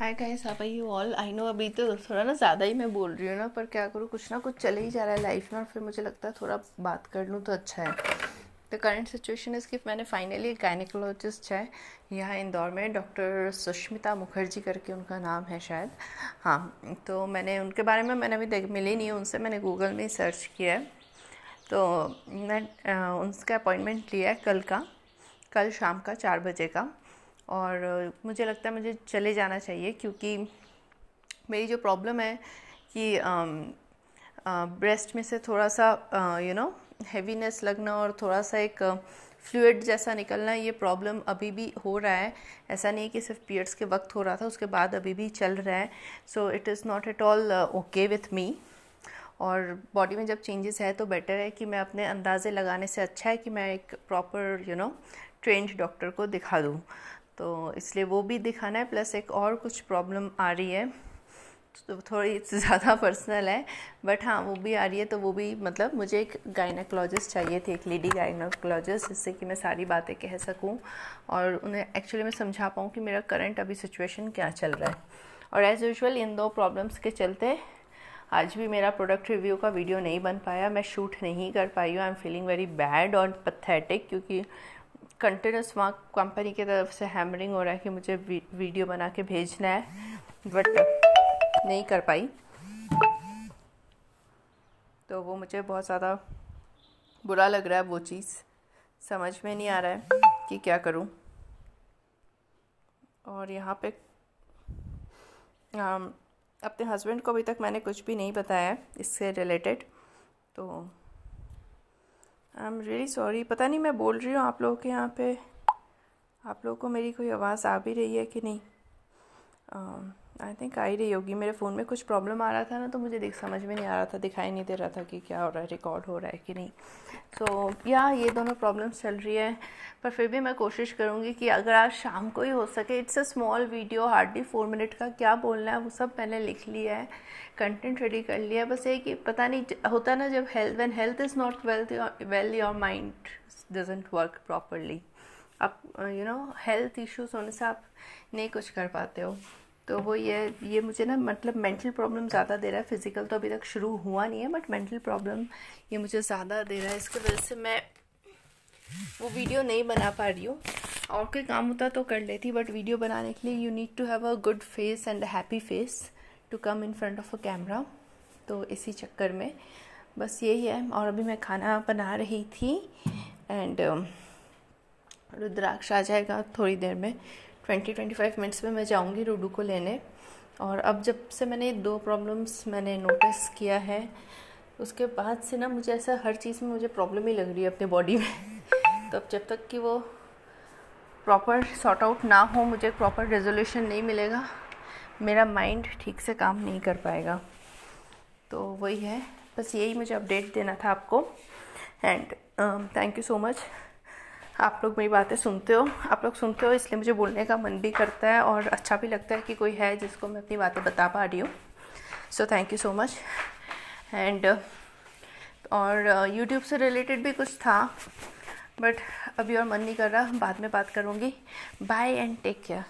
Hi guys how are you all I know अभी तो थोड़ा ना ज़्यादा ही मैं बोल रही हूँ ना, पर क्या करूँ, कुछ ना कुछ चले ही जा रहा है लाइफ में और फिर मुझे लगता है थोड़ा बात कर लूँ तो अच्छा है। द करंट सिचुएशन इज़ कि मैंने फाइनली गायनिकोलॉजिस्ट है, यहाँ इंदौर में डॉक्टर सुष्मिता मुखर्जी करके उनका नाम है शायद। हाँ तो मैंने उनके बारे में मैंने अभी देख, मिली नहीं उनसे मैंने गूगल में सर्च किया है। तो मैं उनका अपॉइंटमेंट लिया है कल का, कल शाम का चार बजे का। और मुझे लगता है मुझे चले जाना चाहिए क्योंकि मेरी जो प्रॉब्लम है कि ब्रेस्ट में से थोड़ा सा यू नो हैवीनेस लगना और थोड़ा सा एक फ्लूड जैसा निकलना, ये प्रॉब्लम अभी भी हो रहा है। ऐसा नहीं है कि सिर्फ़ पीरियड्स के वक्त हो रहा था, उसके बाद अभी भी चल रहा है। So it is not at all okay with me और बॉडी में जब चेंजेस है तो बेटर है कि मैं अपने अंदाज़े लगाने से अच्छा है कि मैं एक proper you know trained doctor को दिखा दूँ। तो इसलिए वो भी दिखाना है, प्लस एक और कुछ प्रॉब्लम आ रही है। तो थोड़ी ज़्यादा पर्सनल है बट हाँ वो भी आ रही है तो वो भी मतलब मुझे एक गायनाकोलॉजिस्ट चाहिए थी, एक लेडी गायनाकोलॉजिस्ट जिससे कि मैं सारी बातें कह सकूँ और उन्हें एक्चुअली मैं समझा पाऊँ कि मेरा करंट अभी सिचुएशन क्या चल रहा है। और एज़ यूजल इन दो प्रॉब्लम्स के चलते आज भी मेरा प्रोडक्ट रिव्यू का वीडियो नहीं बन पाया, मैं शूट नहीं कर पाई हूँ। I am feeling very bad और पथेटिक क्योंकि कंटिन्यूस वहाँ कंपनी की तरफ़ से हैमरिंग हो रहा है कि मुझे वीडियो बना के भेजना है बट नहीं कर पाई। तो वो मुझे बहुत ज़्यादा बुरा लग रहा है वो चीज़। समझ में नहीं आ रहा है कि क्या करूँ। और यहाँ पे अपने हस्बैंड को अभी तक मैंने कुछ भी नहीं बताया इससे रिलेटेड तो आई एम रियली सॉरी पता नहीं मैं बोल रही हूँ आप लोगों के यहाँ पे। आप लोगों को मेरी कोई आवाज़ आ भी रही है कि नहीं? आई थिंक आ ही रही होगी। मेरे फ़ोन में कुछ प्रॉब्लम आ रहा था ना तो मुझे देख समझ में नहीं आ रहा था दिखाई नहीं दे रहा था कि क्या हो रहा है रिकॉर्ड हो रहा है कि नहीं। तो so, या ये दोनों प्रॉब्लम्स चल रही है पर फिर भी मैं कोशिश करूँगी कि अगर आज शाम को ही हो सके it's a small video hardly four minute का क्या बोलना है वो सब मैंने लिख लिया है कंटेंट रेडी कर लिया है। बस ये कि पता नहीं होता ना जब health when health is not wealth well your mind doesn't work properly आप यू नो हेल्थ इश्यूज़ होने से आप नहीं कुछ कर पाते हो। तो वो ये ये मुझे ना मतलब मेंटल प्रॉब्लम ज़्यादा दे रहा है। फ़िज़िकल तो अभी तक शुरू हुआ नहीं है बट मेंटल प्रॉब्लम ये मुझे ज़्यादा दे रहा है। इसकी वजह से मैं वो वीडियो नहीं बना पा रही हूँ। और कोई काम होता तो कर लेती बट वीडियो बनाने के लिए you need to have a good face and happy face to come in front of a camera तो इसी चक्कर में बस यही है। और अभी मैं खाना बना रही थी एंड रुद्राक्ष आ जाएगा थोड़ी देर में। ट्वेंटी ट्वेंटी फाइव मिनट्स में मैं जाऊँगी रूडू को लेने। और अब जब से मैंने दो प्रॉब्लम्स मैंने नोटिस किया है, उसके बाद से ना मुझे ऐसा हर चीज़ में मुझे प्रॉब्लम ही लग रही है अपने बॉडी में। तो अब जब तक कि वो प्रॉपर सॉर्ट आउट ना हो, मुझे प्रॉपर रेजोल्यूशन नहीं मिलेगा, मेरा माइंड ठीक से काम नहीं कर पाएगा। तो वही है, बस यही मुझे अपडेट देना था आपको। And thank you so much आप लोग मेरी बातें सुनते हो। आप लोग सुनते हो, इसलिए मुझे बोलने का मन भी करता है और अच्छा भी लगता है कि कोई है जिसको मैं अपनी बातें बता पा रही हूँ। So thank you so much and और यूट्यूब से रिलेटेड भी कुछ था बट अभी और मन नहीं कर रहा, बाद में बात करूँगी। Bye and take care